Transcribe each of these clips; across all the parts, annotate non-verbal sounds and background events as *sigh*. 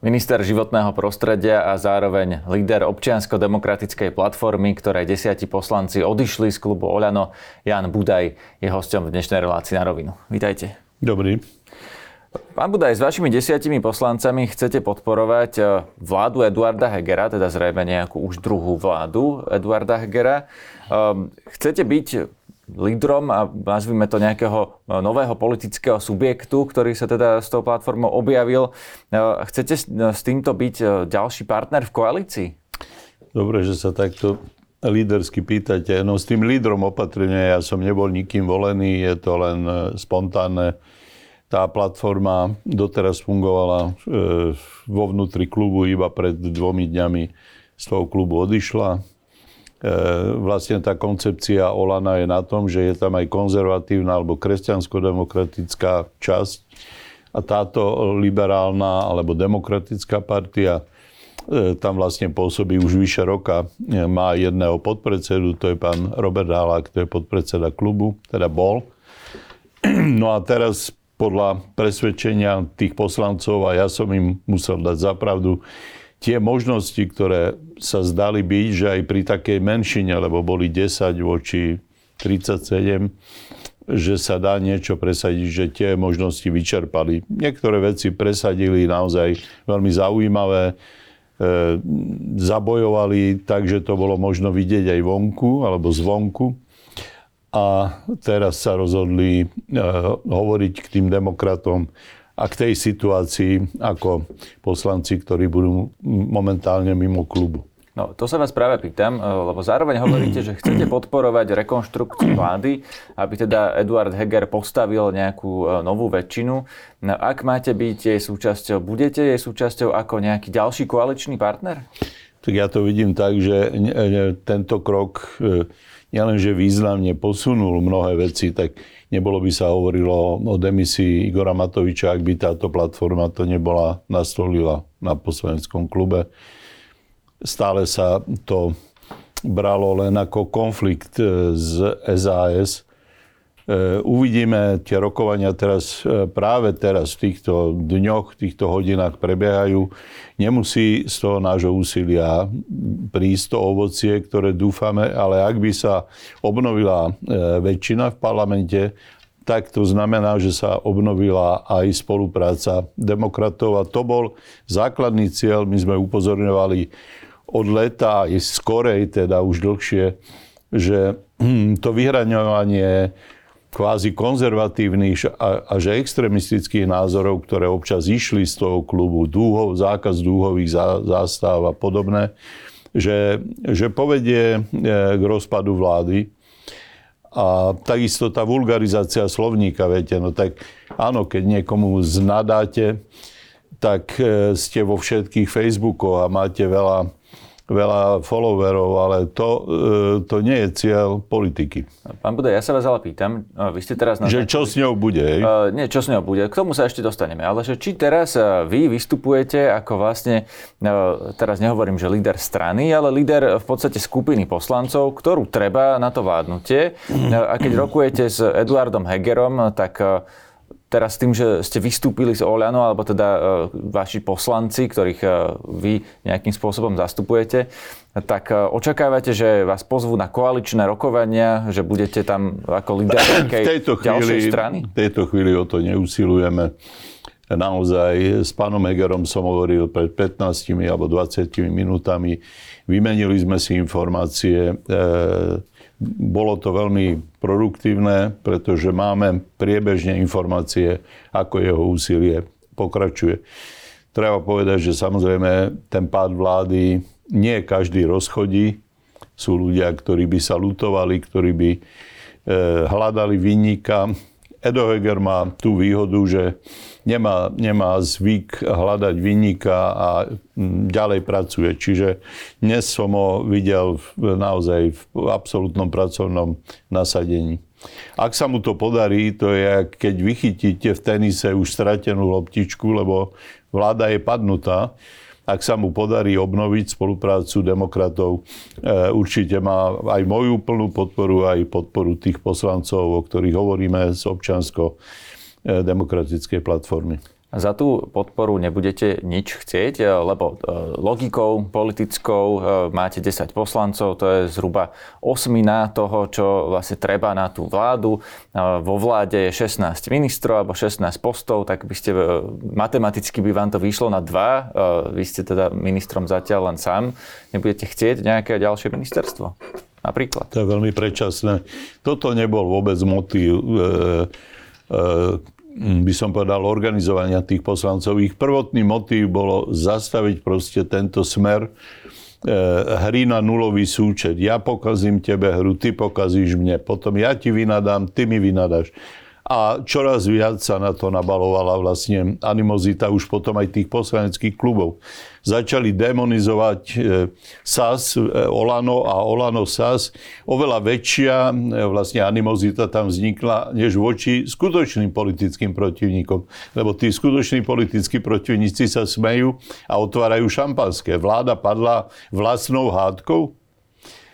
Minister životného prostredia a zároveň líder občiansko-demokratickej platformy, ktorej desiati poslanci odišli z klubu Oľano, Jan Budaj je hosťom v dnešnej relácii na rovinu. Vítajte. Dobrý. Pán Budaj, s vašimi desiatimi poslancami chcete podporovať e, vládu Eduarda Hegera, teda zrejme nejakú už druhú vládu Eduarda Hegera. Ehm, chcete byť lídrom a nazvime to nejakého e, nového politického subjektu, ktorý sa teda s tou platformou objavil. E, chcete s týmto byť e, ďalší partner v koalícii? Dobre, že sa takto lídersky pýtate. No s tým lídrom opatrenia ja som nebol nikým volený, je to len spontánne. Tá platforma doteraz fungovala vo vnútri klubu, iba pred dvomi dňami z toho klubu odišla E, vlastne tá koncepcia Olana je na tom, že je tam aj konzervatívna alebo kresťansko-demokratická časť a táto liberálna alebo demokratická partia e, tam vlastne pôsobí už vyše roka. E, má jedného podpredsedu, to je pán Robert Halák, to je podpredseda klubu, teda bol. No a teraz podľa presvedčenia tých poslancov, a ja som im musel dať zapravdu, tie možnosti, ktoré sa zdali byť, že aj pri takej menšine, lebo boli 10 voči 37, že sa dá niečo presadiť, že tie možnosti vyčerpali. Niektoré veci presadili naozaj veľmi zaujímavé, e, zabojovali tak, že to bolo možno vidieť aj vonku alebo zvonku. A teraz sa rozhodli e, hovoriť k tým demokratom, a k tej situácii ako poslanci, ktorí budú momentálne mimo klubu. No, to sa vás práve pýtam, eh, lebo zároveň hovoríte, že chcete *clears throat* podporovať rekonštrukciu vlády, aby teda Eduard Heger postavil nejakú eh, novú väčšinu. No, ak máte byť jej súčasťou, budete jej súčasťou ako nejaký ďalší koaličný partner? Tak ja to vidím tak, že tento krok eh, nielenže významne posunul mnohé veci, tak nebolo by sa hovorilo o demisii Igora Matoviča, ak by táto platforma to nebola nastolila na poslaneckom klube. Stále sa to bralo len ako konflikt e, z SAS, uvidíme, tie rokovania teraz, e, práve teraz v týchto dňoch, v týchto hodinách prebiehajú. Nemusí z toho nášho úsilia prísť to ovocie, ktoré dúfame, ale ak by sa obnovila e, väčšina v parlamente, tak to znamená, že sa obnovila aj spolupráca demokratov a to bol základný cieľ. My sme upozorňovali od leta aj skorej, teda už dlhšie, že *clears throat* to vyhraňovanie kvázi konzervatívnych a, a že extremistických názorov, ktoré občas išli z toho klubu, dúhov, zákaz dúhových zá, zástav a podobné, že, že povedie e, k rozpadu vlády. A takisto tá vulgarizácia slovníka, viete, no tak áno, keď niekomu znadáte, tak e, ste vo všetkých Facebookoch a máte veľa veľa followerov, ale to, e, to nie je cieľ politiky. Pán Bude, ja sa vás ale pýtam, vy ste teraz... Že čo s ňou bude? Uh, nie, čo s ňou bude, k tomu sa ešte dostaneme, ale že či teraz vy vystupujete ako vlastne, teraz nehovorím, že líder strany, ale líder v podstate skupiny poslancov, ktorú treba na to vládnutie. A keď rokujete s Eduardom Hegerom, tak teraz tým, že ste vystúpili z Oľano, alebo teda e, vaši poslanci, ktorých e, vy nejakým spôsobom zastupujete, tak e, očakávate, že vás pozvú na koaličné rokovania, že budete tam ako líder *coughs* nejakej ďalšej strany? V tejto chvíli o to neusilujeme. Naozaj s pánom Egerom som hovoril pred 15 alebo 20 minútami. Vymenili sme si informácie. Bolo to veľmi produktívne, pretože máme priebežne informácie, ako jeho úsilie pokračuje. Treba povedať, že samozrejme ten pád vlády nie každý rozchodí. Sú ľudia, ktorí by sa lutovali, ktorí by e, hľadali vinníka. Edo Heger má tú výhodu, že nemá, nemá zvyk hľadať vynika a mm, ďalej pracuje. Čiže dnes som ho videl naozaj v absolútnom pracovnom nasadení. Ak sa mu to podarí, to je, keď vychytíte v tenise už stratenú loptičku, lebo vláda je padnutá, ak sa mu podarí obnoviť spoluprácu demokratov, e, určite má aj moju plnú podporu, aj podporu tých poslancov, o ktorých hovoríme z občansko E, demokratickej platformy. Za tú podporu nebudete nič chcieť, e, lebo e, logikou politickou e, máte 10 poslancov, to je zhruba osmina toho, čo vlastne treba na tú vládu. Vo vláde je 16 ministrov alebo 16 postov, tak by ste matematicky by vám to vyšlo na dva. Vy ste teda ministrom zatiaľ len sám. Nebudete chcieť nejaké ďalšie ministerstvo? Napríklad. To je veľmi predčasné. Toto nebol vôbec motív by som povedal, organizovania tých poslancov. Ich prvotný motív bolo zastaviť proste tento smer e, hry na nulový súčet. Ja pokazím tebe hru, ty pokazíš mne, potom ja ti vynadám, ty mi vynadáš a čoraz viac sa na to nabalovala vlastne animozita už potom aj tých poslaneckých klubov. Začali demonizovať e, SAS, e, Olano a Olano SAS. Oveľa väčšia e, vlastne animozita tam vznikla, než voči skutočným politickým protivníkom. Lebo tí skutoční politickí protivníci sa smejú a otvárajú šampanské. Vláda padla vlastnou hádkou,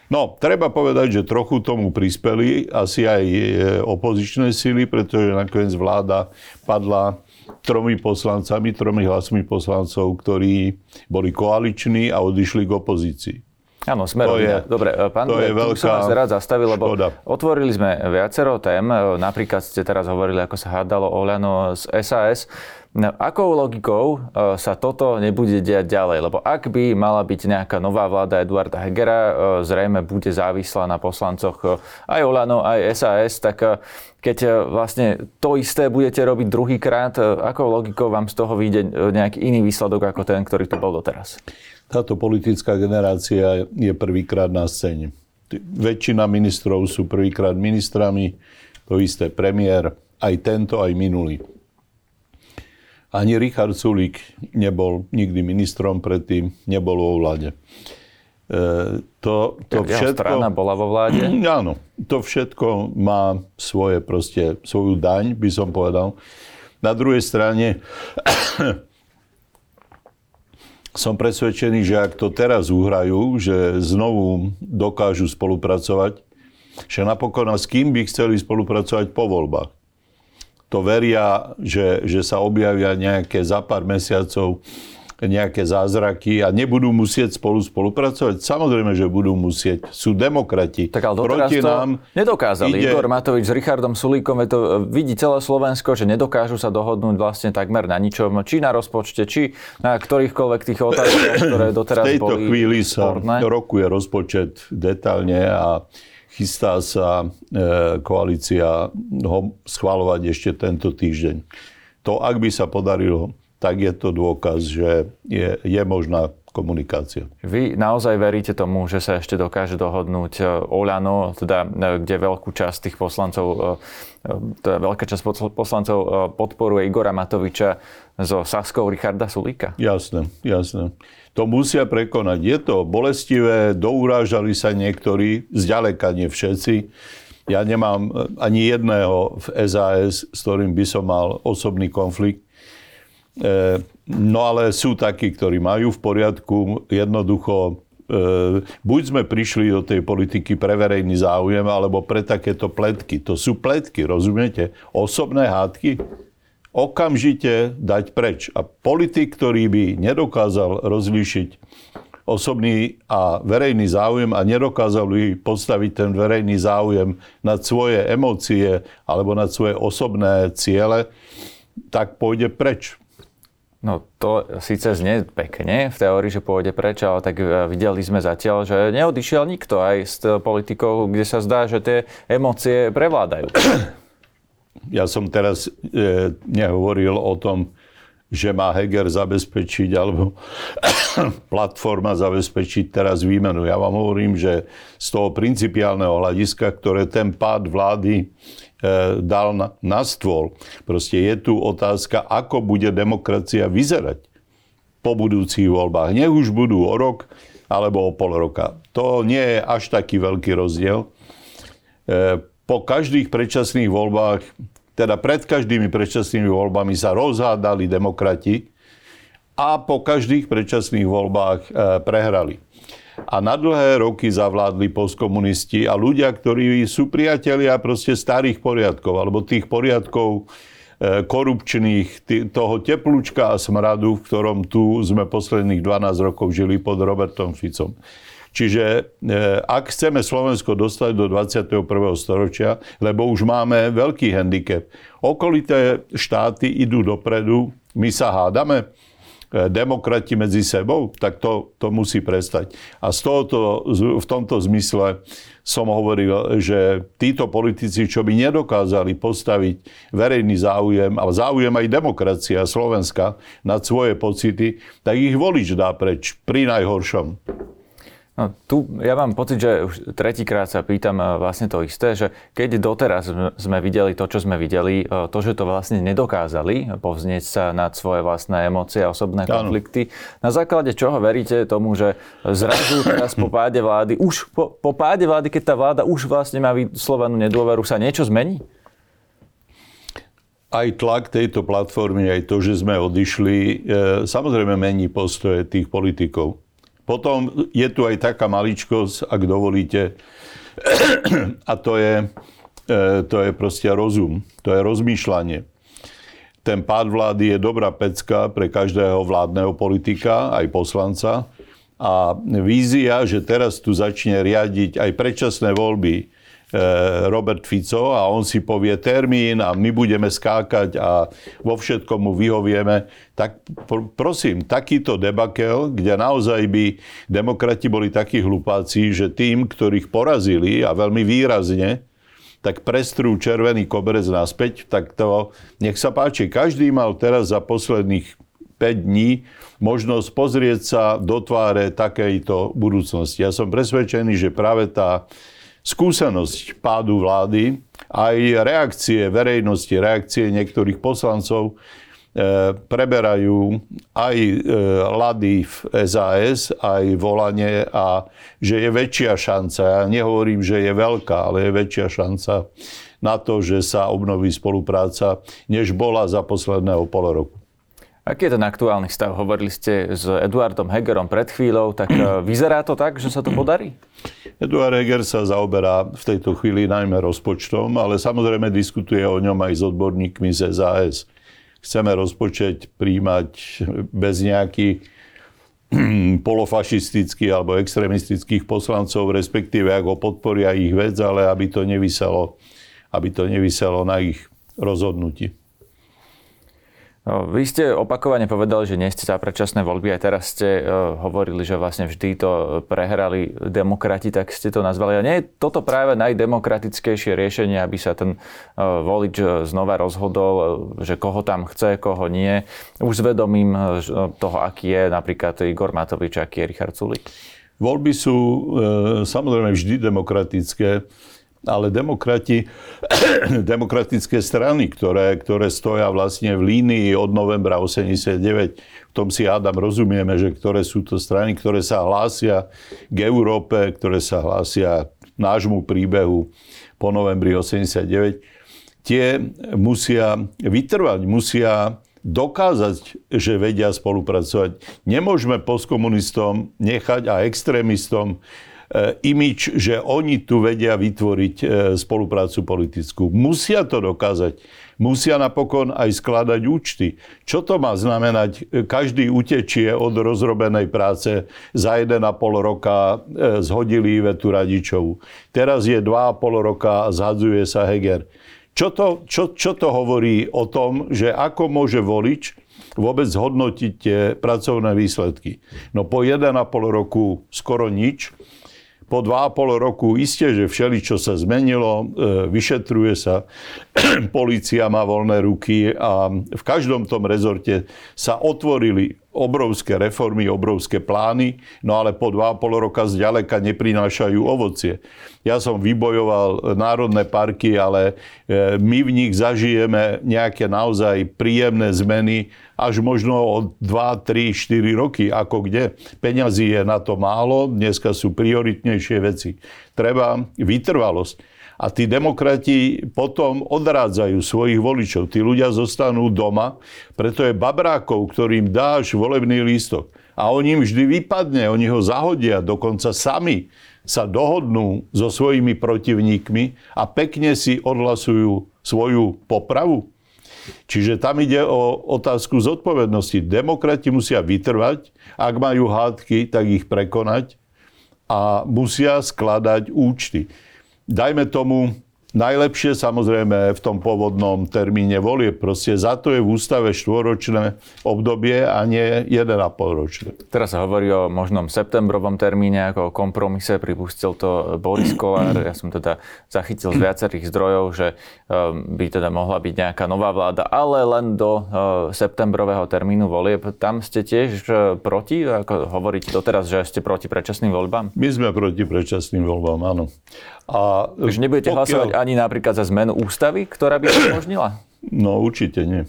No, treba povedať, že trochu tomu prispeli asi aj e, opozičné sily, pretože nakoniec vláda padla tromi poslancami, tromi hlasmi poslancov, ktorí boli koaliční a odišli k opozícii. Áno, smerovina. Dobre, e, pán to je veľká som vás rád zastavil, lebo škoda. otvorili sme viacero tém. E, napríklad ste teraz hovorili, ako sa hádalo Oľano z SAS. No, akou logikou e, sa toto nebude diať ďalej? Lebo ak by mala byť nejaká nová vláda Eduarda Hegera, e, zrejme bude závislá na poslancoch e, aj Olano, aj SAS, tak keď vlastne to isté budete robiť druhýkrát, akou logikou vám z toho vyjde nejaký iný výsledok ako ten, ktorý tu bol doteraz? Táto politická generácia je prvýkrát na scéne. Väčšina ministrov sú prvýkrát ministrami, to isté premiér, aj tento, aj minulý. Ani Richard Sulík nebol nikdy ministrom predtým, nebol vo vláde. E, to, to všetko... strana bola vo vláde? *clears throat* Áno. To všetko má svoje proste, svoju daň, by som povedal. Na druhej strane *clears throat* som presvedčený, že ak to teraz uhrajú, že znovu dokážu spolupracovať, že napokon a s kým by chceli spolupracovať po voľbách to veria, že, že sa objavia nejaké za pár mesiacov nejaké zázraky a nebudú musieť spolu spolupracovať? Samozrejme, že budú musieť. Sú demokrati. Tak ale Proti to nám nedokázali. Ide... Igor Matovič s Richardom Sulíkom, to, vidí celé Slovensko, že nedokážu sa dohodnúť vlastne takmer na ničom, či na rozpočte, či na ktorýchkoľvek tých otázkach, *coughs* ktoré doteraz boli V tejto boli chvíli sa sportné. rokuje rozpočet detálne a chystá sa e, koalícia ho schváľovať ešte tento týždeň. To, ak by sa podarilo, tak je to dôkaz, že je, je možná komunikácia. Vy naozaj veríte tomu, že sa ešte dokáže dohodnúť e, Oľano, teda, e, kde veľkú časť tých poslancov, teda veľká časť poslancov podporuje Igora Matoviča so Saskou Richarda Sulíka? Jasné, jasné to musia prekonať. Je to bolestivé, dourážali sa niektorí, zďaleka nie všetci. Ja nemám ani jedného v SAS, s ktorým by som mal osobný konflikt. Eh, no ale sú takí, ktorí majú v poriadku. Jednoducho, eh, buď sme prišli do tej politiky pre verejný záujem, alebo pre takéto pletky. To sú pletky, rozumiete? Osobné hádky okamžite dať preč. A politik, ktorý by nedokázal rozlíšiť osobný a verejný záujem a nedokázal by postaviť ten verejný záujem nad svoje emócie alebo nad svoje osobné ciele, tak pôjde preč. No to síce znie pekne v teórii, že pôjde preč, ale tak e, videli sme zatiaľ, že neodišiel nikto aj s politikou, kde sa zdá, že tie emócie prevládajú. ja som teraz e, nehovoril o tom, že má Heger zabezpečiť, alebo *coughs* platforma zabezpečiť teraz výmenu. Ja vám hovorím, že z toho principiálneho hľadiska, ktoré ten pád vlády dal na, na stôl, proste je tu otázka, ako bude demokracia vyzerať po budúcich voľbách. Nech už budú o rok alebo o pol roka. To nie je až taký veľký rozdiel. E, po každých predčasných voľbách, teda pred každými predčasnými voľbami sa rozhádali demokrati a po každých predčasných voľbách e, prehrali. A na dlhé roky zavládli postkomunisti a ľudia, ktorí sú priatelia proste starých poriadkov, alebo tých poriadkov, korupčných, toho teplúčka a smradu, v ktorom tu sme posledných 12 rokov žili pod Robertom Ficom. Čiže e, ak chceme Slovensko dostať do 21. storočia, lebo už máme veľký handicap, okolité štáty idú dopredu, my sa hádame, e, demokrati medzi sebou, tak to, to musí prestať. A z tohoto, v tomto zmysle som hovoril, že títo politici, čo by nedokázali postaviť verejný záujem, ale záujem aj demokracia Slovenska nad svoje pocity, tak ich volič dá preč pri najhoršom. No, tu ja mám pocit, že už tretíkrát sa pýtam e, vlastne to isté, že keď doteraz sme videli to, čo sme videli, e, to, že to vlastne nedokázali povznieť sa nad svoje vlastné emócie a osobné konflikty, na základe čoho veríte tomu, že zrazu teraz po páde vlády, už po, po páde vlády, keď tá vláda už vlastne má vyslovenú nedôveru, sa niečo zmení? aj tlak tejto platformy, aj to, že sme odišli, e, samozrejme mení postoje tých politikov. Potom je tu aj taká maličkosť, ak dovolíte, *clears throat* a to je, e, to je proste rozum, to je rozmýšľanie. Ten pád vlády je dobrá pecka pre každého vládneho politika, aj poslanca. A vízia, že teraz tu začne riadiť aj predčasné voľby, Robert Fico a on si povie termín a my budeme skákať a vo všetkom mu vyhovieme, tak prosím, takýto debakel, kde naozaj by demokrati boli takí hlupáci, že tým, ktorých porazili a veľmi výrazne, tak prestrú červený koberec naspäť, tak to nech sa páči. Každý mal teraz za posledných 5 dní možnosť pozrieť sa do tváre takejto budúcnosti. Ja som presvedčený, že práve tá skúsenosť pádu vlády, aj reakcie verejnosti, reakcie niektorých poslancov e, preberajú aj e, lady v SAS, aj volanie a že je väčšia šanca, ja nehovorím, že je veľká, ale je väčšia šanca na to, že sa obnoví spolupráca, než bola za posledného pol roku. Aký je ten aktuálny stav? Hovorili ste s Eduardom Hegerom pred chvíľou, tak e, vyzerá to tak, že sa to podarí? Eduard Heger sa zaoberá v tejto chvíli najmä rozpočtom, ale samozrejme diskutuje o ňom aj s odborníkmi z SAS. Chceme rozpočet príjmať bez nejakých polofašistických alebo extremistických poslancov, respektíve ako podporia ich vec, ale aby to nevyselo, aby to nevyselo na ich rozhodnutí. Vy ste opakovane povedali, že nie ste za predčasné voľby. Aj teraz ste hovorili, že vlastne vždy to prehrali demokrati, tak ste to nazvali. A nie je toto práve najdemokratickejšie riešenie, aby sa ten volič znova rozhodol, uh, že koho tam chce, koho nie. Už s vedomím toho, aký je napríklad Igor Matovič, aký je Richard Sulik. Voľby sú samozrejme vždy demokratické ale demokrati, *coughs* demokratické strany, ktoré, ktoré stoja vlastne v línii od novembra 89, v tom si Adam rozumieme, že ktoré sú to strany, ktoré sa hlásia k Európe, ktoré sa hlásia nášmu príbehu po novembri 89, tie musia vytrvať, musia dokázať, že vedia spolupracovať. Nemôžeme postkomunistom nechať a extrémistom imič, že oni tu vedia vytvoriť e, spoluprácu politickú. Musia to dokázať. Musia napokon aj skladať účty. Čo to má znamenať? Každý utečie od rozrobenej práce za 1,5 roka e, zhodili Ivetu Radičovu. Teraz je 2,5 roka a zhadzuje sa Heger. Čo to, čo, čo to hovorí o tom, že ako môže volič vôbec hodnotiť tie pracovné výsledky? No po 1,5 roku skoro nič po dva a pol roku isté, že všeli, čo sa zmenilo, e, vyšetruje sa, *clears throat* policia má voľné ruky a v každom tom rezorte sa otvorili obrovské reformy, obrovské plány, no ale po dva a pol roka zďaleka neprinášajú ovocie. Ja som vybojoval národné parky, ale e, my v nich zažijeme nejaké naozaj príjemné zmeny až možno o 2, 3, 4 roky, ako kde. Peňazí je na to málo, dneska sú prioritnejšie veci. Treba vytrvalosť. A tí demokrati potom odrádzajú svojich voličov. Tí ľudia zostanú doma, preto je babrákov, ktorým dáš volebný lístok. A on im vždy vypadne, oni ho zahodia, dokonca sami sa dohodnú so svojimi protivníkmi a pekne si odhlasujú svoju popravu. Čiže tam ide o otázku zodpovednosti. Demokrati musia vytrvať, ak majú hádky, tak ich prekonať a musia skladať účty. Dajme tomu, Najlepšie samozrejme v tom pôvodnom termíne volie. Proste za to je v ústave štvoročné obdobie a nie 1,5 ročné. Teraz sa hovorí o možnom septembrovom termíne ako o kompromise. Pripustil to Boris Kolár. Ja som teda zachytil z viacerých zdrojov, že ehm, by teda mohla byť nejaká nová vláda, ale len do ehm, septembrového termínu volieb. Tam ste tiež e, proti? Ako hovoríte doteraz, že ste proti predčasným voľbám? My sme proti predčasným voľbám, áno. A Takže nebudete pokiaľ... hlasovať ani napríklad za zmenu ústavy, ktorá by to umožnila? No určite nie.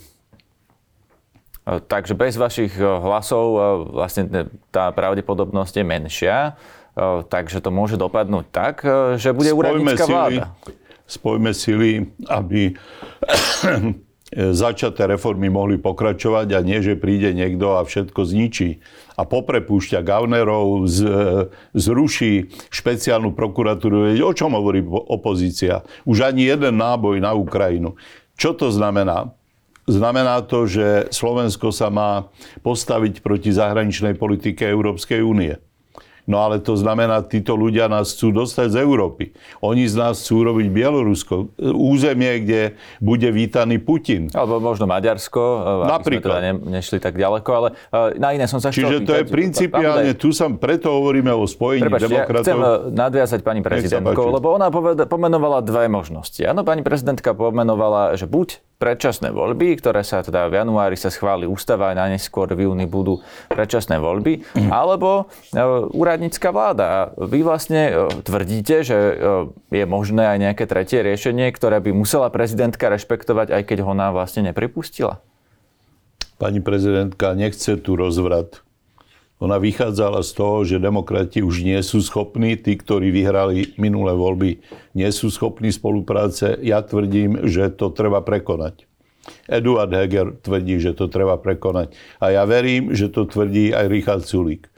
E, takže bez vašich e, hlasov e, vlastne tá pravdepodobnosť je menšia, takže to môže dopadnúť tak, že bude úradnícka vláda. Spojme sily, aby začaté reformy mohli pokračovať a nie, že príde niekto a všetko zničí. A poprepúšťa Gavnerov, z, zruší špeciálnu prokuratúru. O čom hovorí opozícia? Už ani jeden náboj na Ukrajinu. Čo to znamená? Znamená to, že Slovensko sa má postaviť proti zahraničnej politike Európskej únie. No ale to znamená, títo ľudia nás chcú dostať z Európy. Oni z nás chcú robiť Bielorusko, územie, kde bude vítaný Putin. Alebo možno Maďarsko, Napríklad. sme teda ne, nešli tak ďaleko, ale e, na iné som sa Čiže to je principiálne, tu sa preto hovoríme o spojení Prepač, demokratov. Ja chcem nadviazať pani prezidentkou, lebo ona pomenovala dve možnosti. Áno, pani prezidentka pomenovala, že buď predčasné voľby, ktoré sa teda v januári sa schváli ústava a neskôr v júni budú predčasné voľby, mm. alebo e, úradnícka vláda. A vy vlastne e, tvrdíte, že e, je možné aj nejaké tretie riešenie, ktoré by musela prezidentka rešpektovať, aj keď ho ona vlastne nepripustila? Pani prezidentka nechce tu rozvrat ona vychádzala z toho, že demokrati už nie sú schopní, tí, ktorí vyhrali minulé voľby, nie sú schopní spolupráce. Ja tvrdím, že to treba prekonať. Eduard Heger tvrdí, že to treba prekonať. A ja verím, že to tvrdí aj Richard Sulík.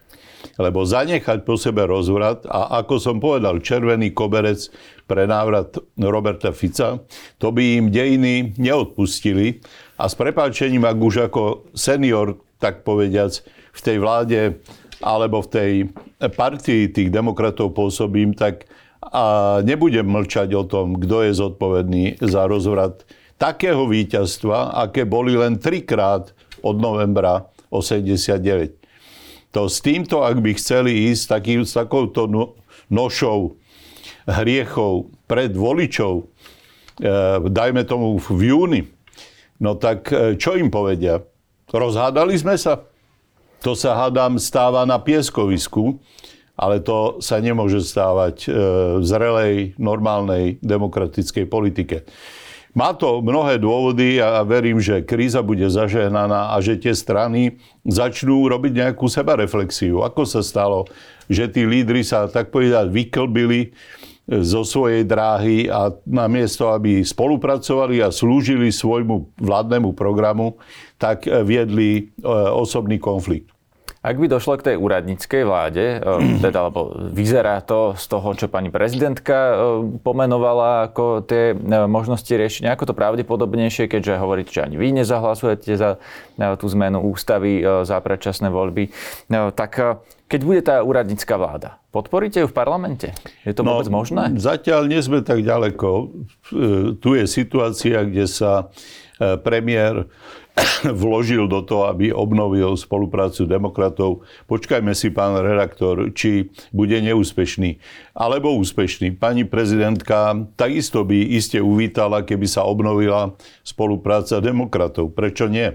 Lebo zanechať po sebe rozvrat a ako som povedal, červený koberec pre návrat Roberta Fica, to by im dejiny neodpustili. A s prepáčením, ak už ako senior, tak povediac, v tej vláde alebo v tej partii tých demokratov pôsobím, tak a nebudem mlčať o tom, kto je zodpovedný za rozvrat takého víťazstva, aké boli len trikrát od novembra 89. To s týmto, ak by chceli ísť taký, s takouto no, nošou hriechov pred voličov, e, dajme tomu v júni, no tak e, čo im povedia? Rozhádali sme sa? To sa hádam stáva na pieskovisku, ale to sa nemôže stávať e, v zrelej, normálnej, demokratickej politike. Má to mnohé dôvody a verím, že kríza bude zažehnaná a že tie strany začnú robiť nejakú sebareflexiu. Ako sa stalo, že tí lídry sa tak povedať vyklbili e, zo svojej dráhy a namiesto, aby spolupracovali a slúžili svojmu vládnemu programu, tak eh, viedli eh, osobný konflikt. Ak by došlo k tej úradníckej vláde, eh, *clears throat* teda, lebo vyzerá to z toho, čo pani prezidentka pomenovala ako tie možnosti riešenia, ako to pravdepodobnejšie, keďže hovoríte, že ani vy nezahlasujete za tú zmenu ústavy, za predčasné voľby, tak keď bude tá úradnícka vláda, podporíte ju v parlamente? Je to no, vôbec možné? Zatiaľ nie sme tak ďaleko. Tu je situácia, kde sa premiér *coughs* vložil do toho, aby obnovil spoluprácu demokratov. Počkajme si, pán redaktor, či bude neúspešný. Alebo úspešný. Pani prezidentka takisto by iste uvítala, keby sa obnovila spolupráca demokratov. Prečo nie?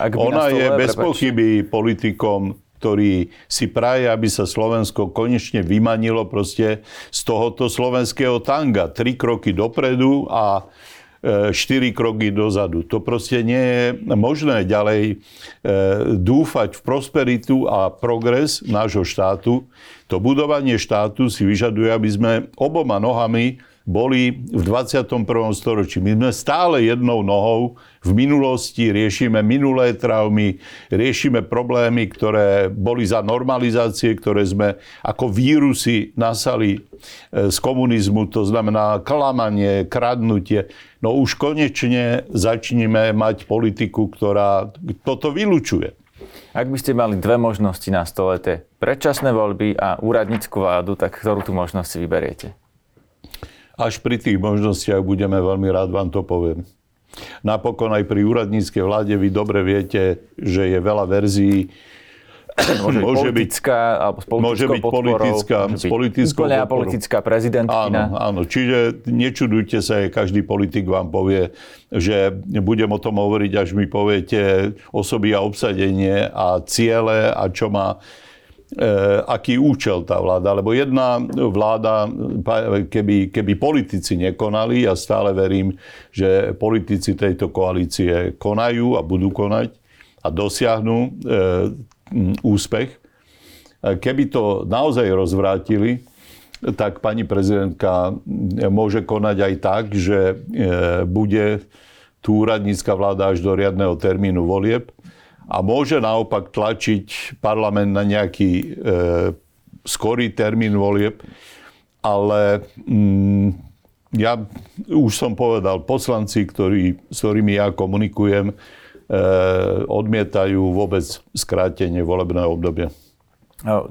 Ak Ona je bez pochyby politikom, ktorý si praje, aby sa Slovensko konečne vymanilo proste z tohoto slovenského tanga. Tri kroky dopredu a 4 kroky dozadu. To proste nie je možné ďalej e, dúfať v prosperitu a progres nášho štátu. To budovanie štátu si vyžaduje, aby sme oboma nohami boli v 21. storočí. My sme stále jednou nohou v minulosti, riešime minulé traumy, riešime problémy, ktoré boli za normalizácie, ktoré sme ako vírusy nasali e, z komunizmu, to znamená klamanie, kradnutie. No už konečne začneme mať politiku, ktorá toto vylučuje. Ak by ste mali dve možnosti na stole, tie predčasné voľby a úradnícku vládu, tak ktorú tú možnosť si vyberiete? Až pri tých možnostiach budeme veľmi rád vám to poviem. Napokon aj pri úradníckej vláde vy dobre viete, že je veľa verzií. Môže, môže politická, byť, alebo s môže byť podporou, politická, môže byť politickou úplne politická prezidentkina. Áno, áno, čiže nečudujte sa, každý politik vám povie, že budem o tom hovoriť, až mi poviete osoby a obsadenie a ciele a čo má aký účel tá vláda. Lebo jedna vláda, keby, keby politici nekonali, ja stále verím, že politici tejto koalície konajú a budú konať a dosiahnu e, úspech. Keby to naozaj rozvrátili, tak pani prezidentka môže konať aj tak, že e, bude tú úradnícka vláda až do riadneho termínu volieb a môže naopak tlačiť parlament na nejaký e, skorý termín volieb, ale mm, ja už som povedal, poslanci, ktorí, s ktorými ja komunikujem, e, odmietajú vôbec skrátenie volebného obdobia.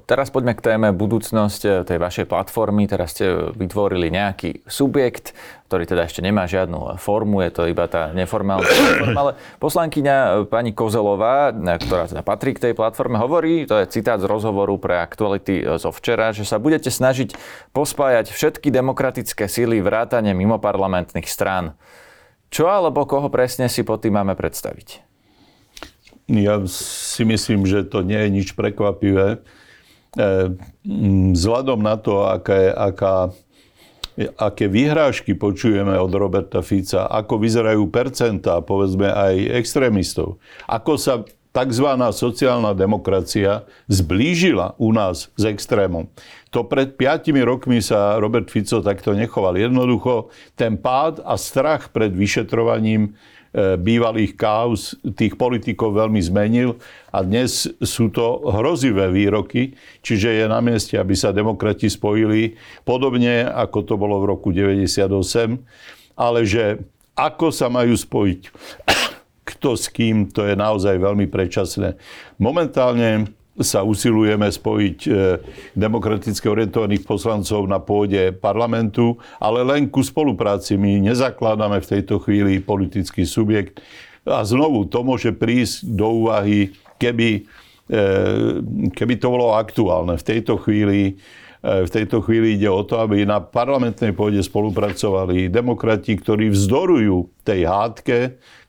Teraz poďme k téme budúcnosť eh, tej vašej platformy. Teraz ste vytvorili nejaký subjekt, ktorý teda ešte nemá žiadnu formu, je to iba tá neformálna platforma. Ale poslankyňa eh, pani Kozelová, eh, ktorá teda patrí k tej platforme, hovorí, to je citát z rozhovoru pre aktuality zo včera, že sa budete snažiť pospájať všetky demokratické síly vrátane mimoparlamentných strán. Čo alebo koho presne si pod tým máme predstaviť? Ja si myslím, že to nie je nič prekvapivé vzhľadom na to, aké, aká, aké vyhrážky počujeme od Roberta Fica, ako vyzerajú percentá, povedzme aj extrémistov, ako sa tzv. sociálna demokracia zblížila u nás s extrémom. To pred piatimi rokmi sa Robert Fico takto nechoval. Jednoducho ten pád a strach pred vyšetrovaním bývalých kauz tých politikov veľmi zmenil a dnes sú to hrozivé výroky, čiže je na mieste, aby sa demokrati spojili podobne, ako to bolo v roku 98, ale že ako sa majú spojiť, *coughs* kto s kým, to je naozaj veľmi predčasné. Momentálne sa usilujeme spojiť e, demokraticky orientovaných poslancov na pôde parlamentu, ale len ku spolupráci. My nezakladáme v tejto chvíli politický subjekt. A znovu, to môže prísť do úvahy, keby, e, keby to bolo aktuálne. V tejto chvíli e, v tejto chvíli ide o to, aby na parlamentnej pôde spolupracovali demokrati, ktorí vzdorujú tej hádke,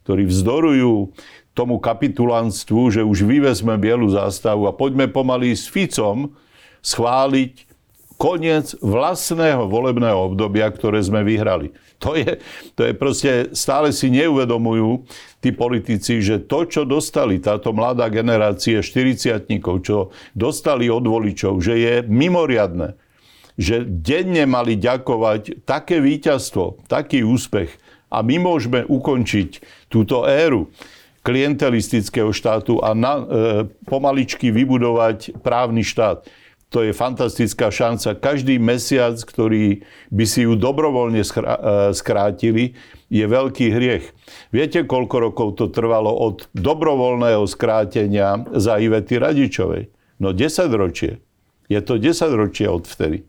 ktorí vzdorujú tomu kapitulantstvu, že už vyvezme bielu zástavu a poďme pomaly s Ficom schváliť koniec vlastného volebného obdobia, ktoré sme vyhrali. To je, to je proste, stále si neuvedomujú tí politici, že to, čo dostali táto mladá generácia 40 čo dostali od voličov, že je mimoriadne, že denne mali ďakovať také víťazstvo, taký úspech a my môžeme ukončiť túto éru klientelistického štátu a na, e, pomaličky vybudovať právny štát. To je fantastická šanca. Každý mesiac, ktorý by si ju dobrovoľne e, skrátili, je veľký hriech. Viete, koľko rokov to trvalo od dobrovoľného skrátenia za Ivety Radičovej? No 10 ročie. Je to 10 ročie od vtedy.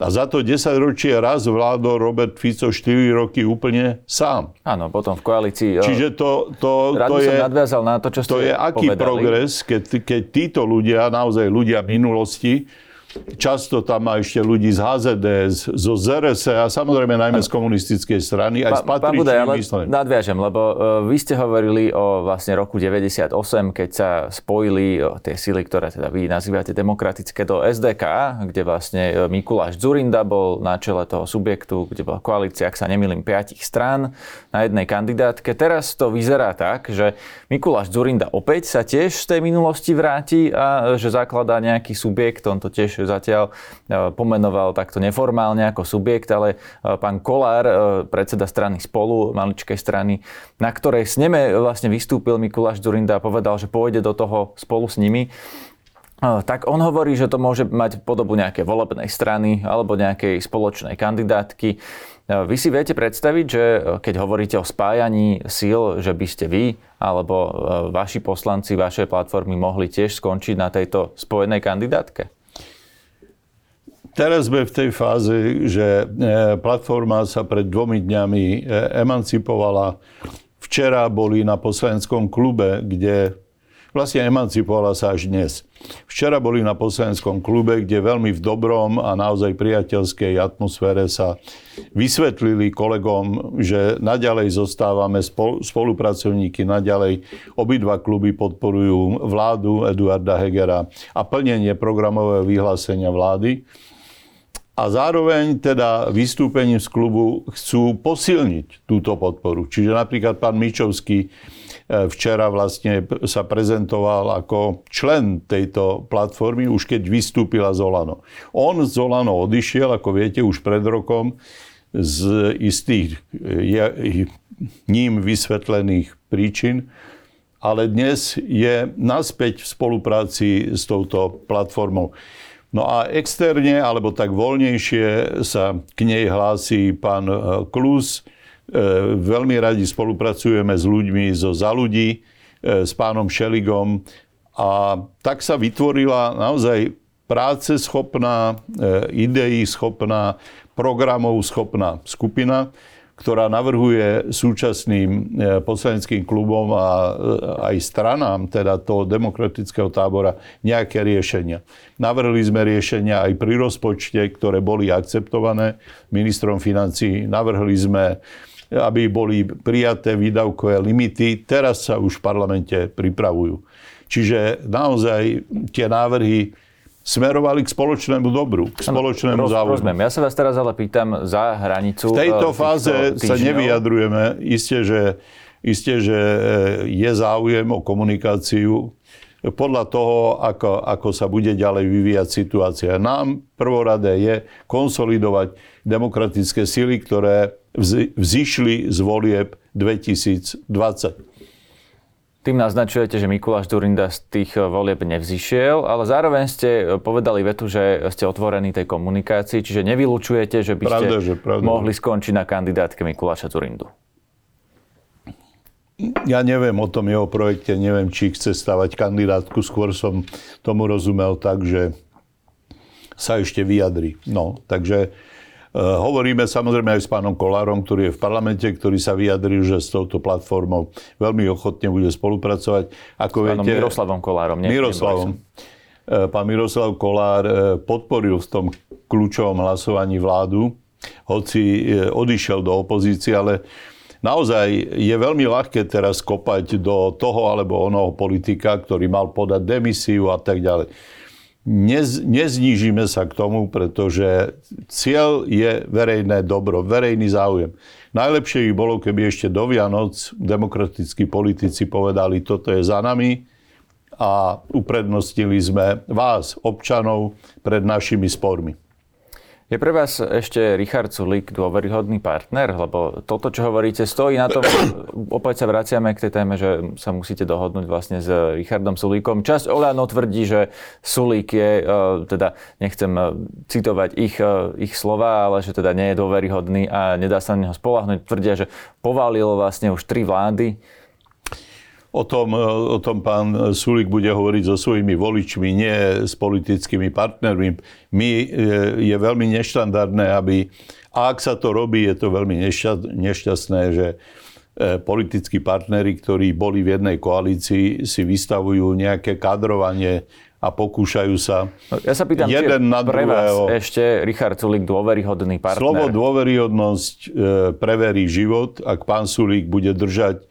A za to 10 ročie raz vládol Robert Fico 4 roky úplne sám. Áno, potom v koalícii. Čiže to, to, to je... nadviazal na to, čo To je aký povedali. progres, keď, keď títo ľudia, naozaj ľudia minulosti, Často tam má ešte ľudí z HZD, zo ZRS a samozrejme najmä z komunistickej strany, aj z patričným myslením. Nadviažem, lebo uh, vy ste hovorili o vlastne roku 98, keď sa spojili uh, tie sily, ktoré teda vy nazývate demokratické do SDK, kde vlastne uh, Mikuláš Zurinda bol na čele toho subjektu, kde bola koalícia, ak sa nemýlim, piatich strán na jednej kandidátke. Teraz to vyzerá tak, že Mikuláš Zurinda opäť sa tiež z tej minulosti vráti a že zakladá nejaký subjekt, on to tiež Matovič zatiaľ pomenoval takto neformálne ako subjekt, ale pán Kolár, predseda strany Spolu, maličkej strany, na ktorej sneme vlastne vystúpil Mikuláš Zurinda a povedal, že pôjde do toho spolu s nimi tak on hovorí, že to môže mať podobu nejakej volebnej strany alebo nejakej spoločnej kandidátky. Vy si viete predstaviť, že keď hovoríte o spájaní síl, že by ste vy alebo e, vaši poslanci vašej platformy mohli tiež skončiť na tejto spojenej kandidátke? Teraz sme v tej fáze, že e, platforma sa pred dvomi dňami e, emancipovala. Včera boli na poslaneckom klube, kde vlastne emancipovala sa až dnes. Včera boli na poslaneckom klube, kde veľmi v dobrom a naozaj priateľskej atmosfére sa vysvetlili kolegom, že naďalej zostávame spolupracovníky, naďalej obidva kluby podporujú vládu Eduarda Hegera a plnenie programového vyhlásenia vlády. A zároveň teda vystúpením z klubu chcú posilniť túto podporu. Čiže napríklad pán Mičovský E, včera vlastne sa prezentoval ako člen tejto platformy, už keď vystúpila Zolano. On z Zolano odišiel, ako viete, už pred rokom z istých je, ním vysvetlených príčin, ale dnes je naspäť v spolupráci s touto platformou. No a externe, alebo tak voľnejšie sa k nej hlási pán e, Klus, E, veľmi radi spolupracujeme s ľuďmi zo Za ľudí, e, s pánom Šeligom. A tak sa vytvorila naozaj práce schopná, ideí schopná, programov schopná skupina, ktorá navrhuje súčasným poslaneckým klubom a aj stranám teda toho demokratického tábora nejaké riešenia. Navrhli sme riešenia aj pri rozpočte, ktoré boli akceptované ministrom financí. Navrhli sme aby boli prijaté výdavkové limity. Teraz sa už v parlamente pripravujú. Čiže naozaj tie návrhy smerovali k spoločnému dobru, k spoločnému Roz, záujmu. Rozumiem. Ja sa vás teraz ale pýtam za hranicu. V tejto uh, fáze sa nevyjadrujeme. Isté že, isté, že eh, je záujem o komunikáciu podľa toho, ako, ako sa bude ďalej vyvíjať situácia. Nám prvoradé je konsolidovať demokratické sily, ktoré vzýšli z volieb 2020. Tým naznačujete, že Mikuláš Durinda z tých eh, volieb nevzýšiel, ale zároveň ste eh, povedali vetu, že ste otvorení tej komunikácii, čiže nevylučujete, že by ste pravda, že, pravda. mohli skončiť na kandidátke Mikuláša Durindu. Ja neviem o tom jeho projekte, neviem, či chce stavať kandidátku, skôr som tomu rozumel tak, že sa ešte vyjadri. No, takže hovoríme samozrejme aj s pánom Kolárom, ktorý je v parlamente, ktorý sa vyjadril, že s touto platformou veľmi ochotne bude spolupracovať. Ako s pánom viete, Miroslavom Kolárom. Nie, Miroslavom. Eh, pán Miroslav Kolár eh, podporil v tom kľúčovom hlasovaní vládu, hoci odišiel do opozície, ale naozaj je veľmi ľahké teraz kopať do toho alebo onoho politika, ktorý mal podať demisiu a tak ďalej nez, neznížime sa k tomu, pretože cieľ je verejné dobro, verejný záujem. Najlepšie by bolo, keby ešte do Vianoc demokratickí politici povedali, toto je za nami a uprednostnili sme vás, občanov, pred našimi spormi. Je pre vás ešte Richard Sulík dôveryhodný partner? Lebo toto, čo hovoríte, stojí na tom, *clears throat* opäť sa vraciame k tej téme, že sa musíte dohodnúť vlastne s Richardom Sulíkom. Časť Oľano tvrdí, že Sulík je, e, teda nechcem e, citovať ich, e, ich slova, ale že teda nie je dôveryhodný a nedá sa na neho spolahnuť. Tvrdia, že povalil vlastne už tri vlády O tom, o tom pán Sulik bude hovoriť so svojimi voličmi, nie s politickými partnermi. My, e, je veľmi neštandardné, aby, a ak sa to robí, je to veľmi nešťastné, že e, politickí partnery, ktorí boli v jednej koalícii, si vystavujú nejaké kadrovanie a pokúšajú sa Ja sa pýtam, jeden na pre druhého. vás ešte Richard Sulik dôveryhodný partner? Slovo dôveryhodnosť e, preverí život, ak pán Sulik bude držať E,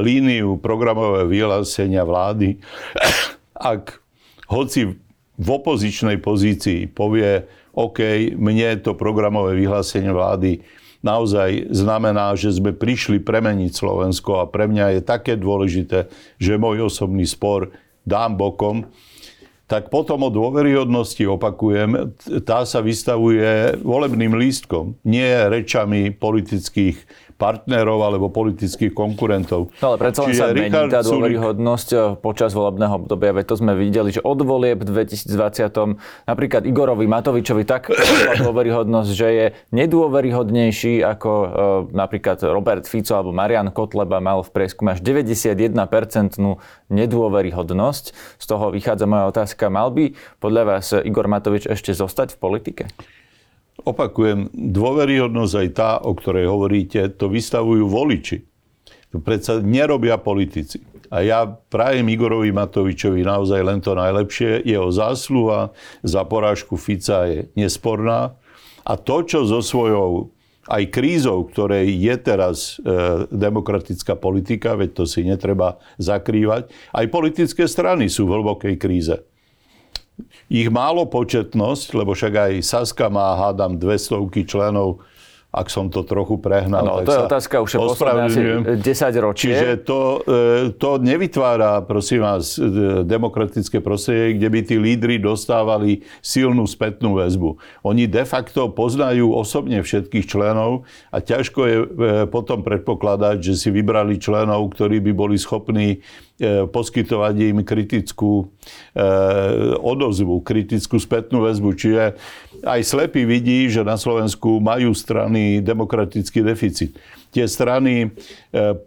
líniu programového vyhlásenia vlády, *coughs* ak hoci v opozičnej pozícii povie, OK, mne to programové vyhlásenie vlády naozaj znamená, že sme prišli premeniť Slovensko a pre mňa je také dôležité, že môj osobný spor dám bokom, tak potom o dôveryhodnosti, opakujem, tá sa vystavuje volebným lístkom, nie rečami politických partnerov alebo politických konkurentov. No ale predsa len sa mení tá dôveryhodnosť eh, počas volebného obdobia, veď to sme videli, že od volieb v 2020 napríklad Igorovi Matovičovi tak *coughs* dôveryhodnosť, že je nedôveryhodnejší ako e, napríklad Robert Fico alebo Marian Kotleba mal v prieskume až 91% nedôveryhodnosť. Z toho vychádza moja otázka, mal by podľa vás Igor Matovič ešte zostať v politike? Opakujem, dôveryhodnosť aj tá, o ktorej hovoríte, to vystavujú voliči. To predsa nerobia politici. A ja prajem Igorovi Matovičovi naozaj len to najlepšie. Jeho zásluha za porážku Fica je nesporná. A to, čo so svojou aj krízou, ktorej je teraz e, demokratická politika, veď to si netreba zakrývať, aj politické strany sú v hlbokej kríze ich málo početnosť, lebo však aj Saska má, hádam, 200 členov, ak som to trochu prehnal. No, to je otázka už asi 10 ročie. Čiže to, e, to nevytvára, prosím vás, e, demokratické prostredie, kde by tí lídry dostávali silnú spätnú väzbu. Oni de facto poznajú osobne všetkých členov a ťažko je e, potom predpokladať, že si vybrali členov, ktorí by boli schopní E, poskytovať im kritickú e, odozvu, kritickú spätnú väzbu. Čiže aj slepý vidí, že na Slovensku majú strany demokratický deficit. Tie strany e,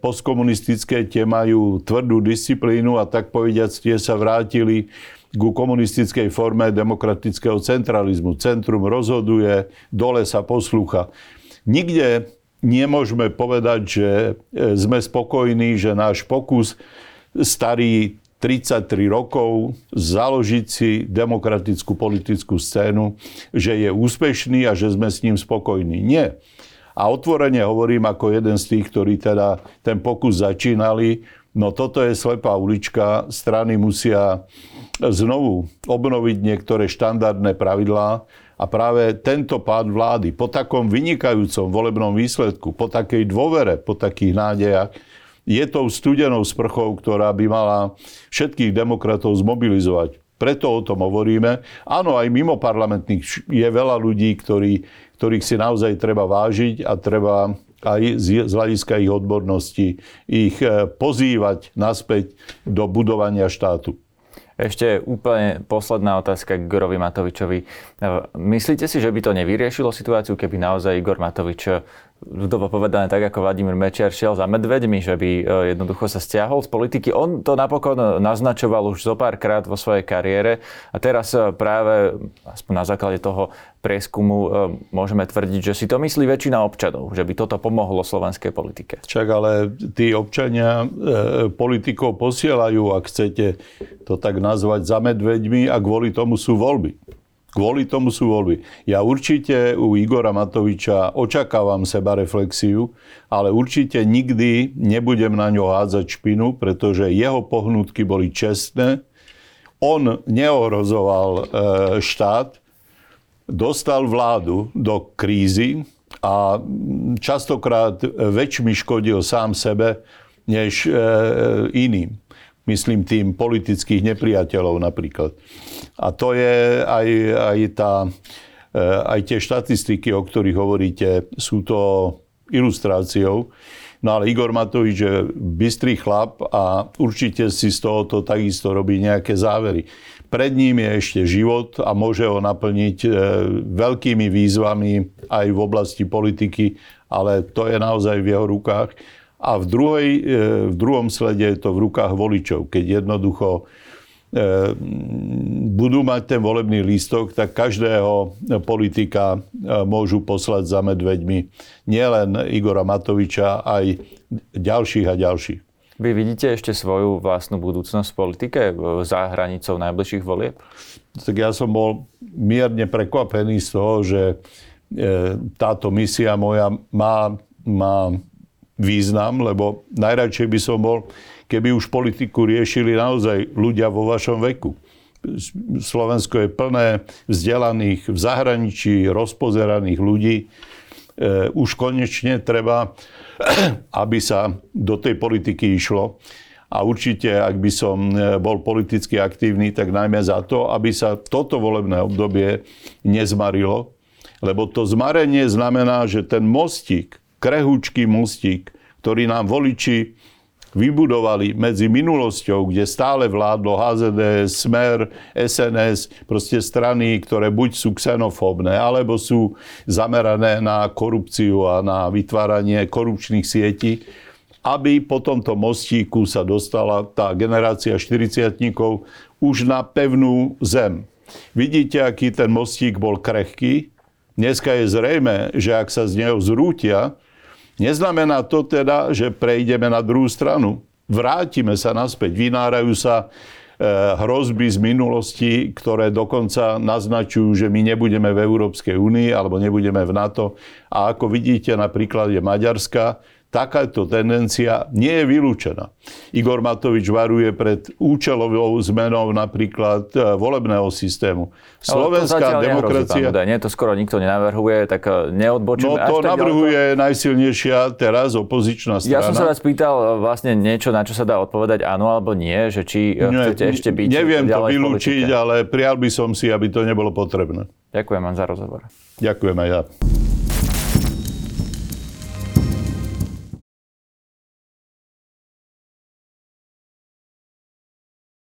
postkomunistické, tie majú tvrdú disciplínu a tak povediac tie sa vrátili ku komunistickej forme demokratického centralizmu. Centrum rozhoduje, dole sa poslúcha. Nikde nemôžeme povedať, že sme spokojní, že náš pokus starý 33 rokov, založiť si demokratickú politickú scénu, že je úspešný a že sme s ním spokojní. Nie. A otvorene hovorím ako jeden z tých, ktorí teda ten pokus začínali, no toto je slepá ulička, strany musia znovu obnoviť niektoré štandardné pravidlá a práve tento pád vlády po takom vynikajúcom volebnom výsledku, po takej dôvere, po takých nádejach, je tou studenou sprchou, ktorá by mala všetkých demokratov zmobilizovať. Preto o tom hovoríme. Áno, aj mimo parlamentných je veľa ľudí, ktorí, ktorých si naozaj treba vážiť a treba aj z hľadiska ich odbornosti ich eh, pozývať naspäť do budovania štátu. Ešte úplne posledná otázka k Igorovi Matovičovi. Myslíte si, že by to nevyriešilo situáciu, keby naozaj Igor Matovič ľudovo povedané tak, ako Vladimír Mečiar šiel za medveďmi, že by e, jednoducho sa stiahol z politiky. On to napokon naznačoval už zo párkrát vo svojej kariére a teraz e, práve, aspoň na základe toho prieskumu, e, môžeme tvrdiť, že si to myslí väčšina občanov, že by toto pomohlo slovenskej politike. Čak ale tí občania politikov posielajú, ak chcete to tak nazvať, za medveďmi a kvôli tomu sú voľby. Kvôli tomu sú voľby. Ja určite u Igora Matoviča očakávam seba reflexiu, ale určite nikdy nebudem na ňo hádzať špinu, pretože jeho pohnutky boli čestné. On neohrozoval e, štát, dostal vládu do krízy a častokrát väčšmi škodil sám sebe než e, iným myslím tým politických nepriateľov napríklad. A to je aj, aj, tá, e, aj tie štatistiky, o ktorých hovoríte, sú to ilustráciou. No ale Igor Matovič je bystrý chlap a určite si z tohoto takisto robí nejaké závery. Pred ním je ešte život a môže ho naplniť e, veľkými výzvami aj v oblasti politiky, ale to je naozaj v jeho rukách. A v, druhej, e, v druhom slede je to v rukách voličov. Keď jednoducho e, budú mať ten volebný lístok, tak každého politika e, môžu poslať za medveďmi nielen Igora Matoviča, aj ďalších a ďalších. Vy vidíte ešte svoju vlastnú budúcnosť v politike za hranicou najbližších volieb? Tak ja som bol mierne prekvapený z toho, že táto misia moja má, má význam, lebo najradšej by som bol, keby už politiku riešili naozaj ľudia vo vašom veku. Slovensko je plné vzdelaných v zahraničí, rozpozeraných ľudí. E, už konečne treba, *clears throat* aby sa do tej politiky išlo. a určite, ak by som e, bol politicky aktívny, tak najmä za to, aby sa toto volebné obdobie nezmarilo. Lebo to zmarenie znamená, že ten mostík, krehúčký mostík, ktorý nám voliči vybudovali medzi minulosťou, kde stále vládlo HZD, Smer, SNS, proste strany, ktoré buď sú xenofóbne, alebo sú zamerané na korupciu a na vytváranie korupčných sietí, aby po tomto mostíku sa dostala tá generácia 40 už na pevnú zem. Vidíte, aký ten mostík bol krehký. Dneska je zrejme, že ak sa z neho zrútia, Neznamená to teda, že prejdeme na druhú stranu. Vrátime sa naspäť. Vynárajú sa e, hrozby z minulosti, ktoré dokonca naznačujú, že my nebudeme v Európskej únii alebo nebudeme v NATO. A ako vidíte na príklade Maďarska, takáto tendencia nie je vylúčená. Igor Matovič varuje pred účelovou zmenou napríklad e, volebného systému. Slovenská demokracia... Nehrozí, nie, to skoro nikto nenavrhuje, tak e, neodbočíme. No to navrhuje ďaleko. najsilnejšia teraz opozičná strana. Ja som sa vás pýtal e, vlastne niečo, na čo sa dá odpovedať áno alebo nie, že či nie, chcete ešte byť Neviem to vylúčiť, ale prijal by som si, aby to nebolo potrebné. Ďakujem vám za rozhovor. Ďakujem aj ja.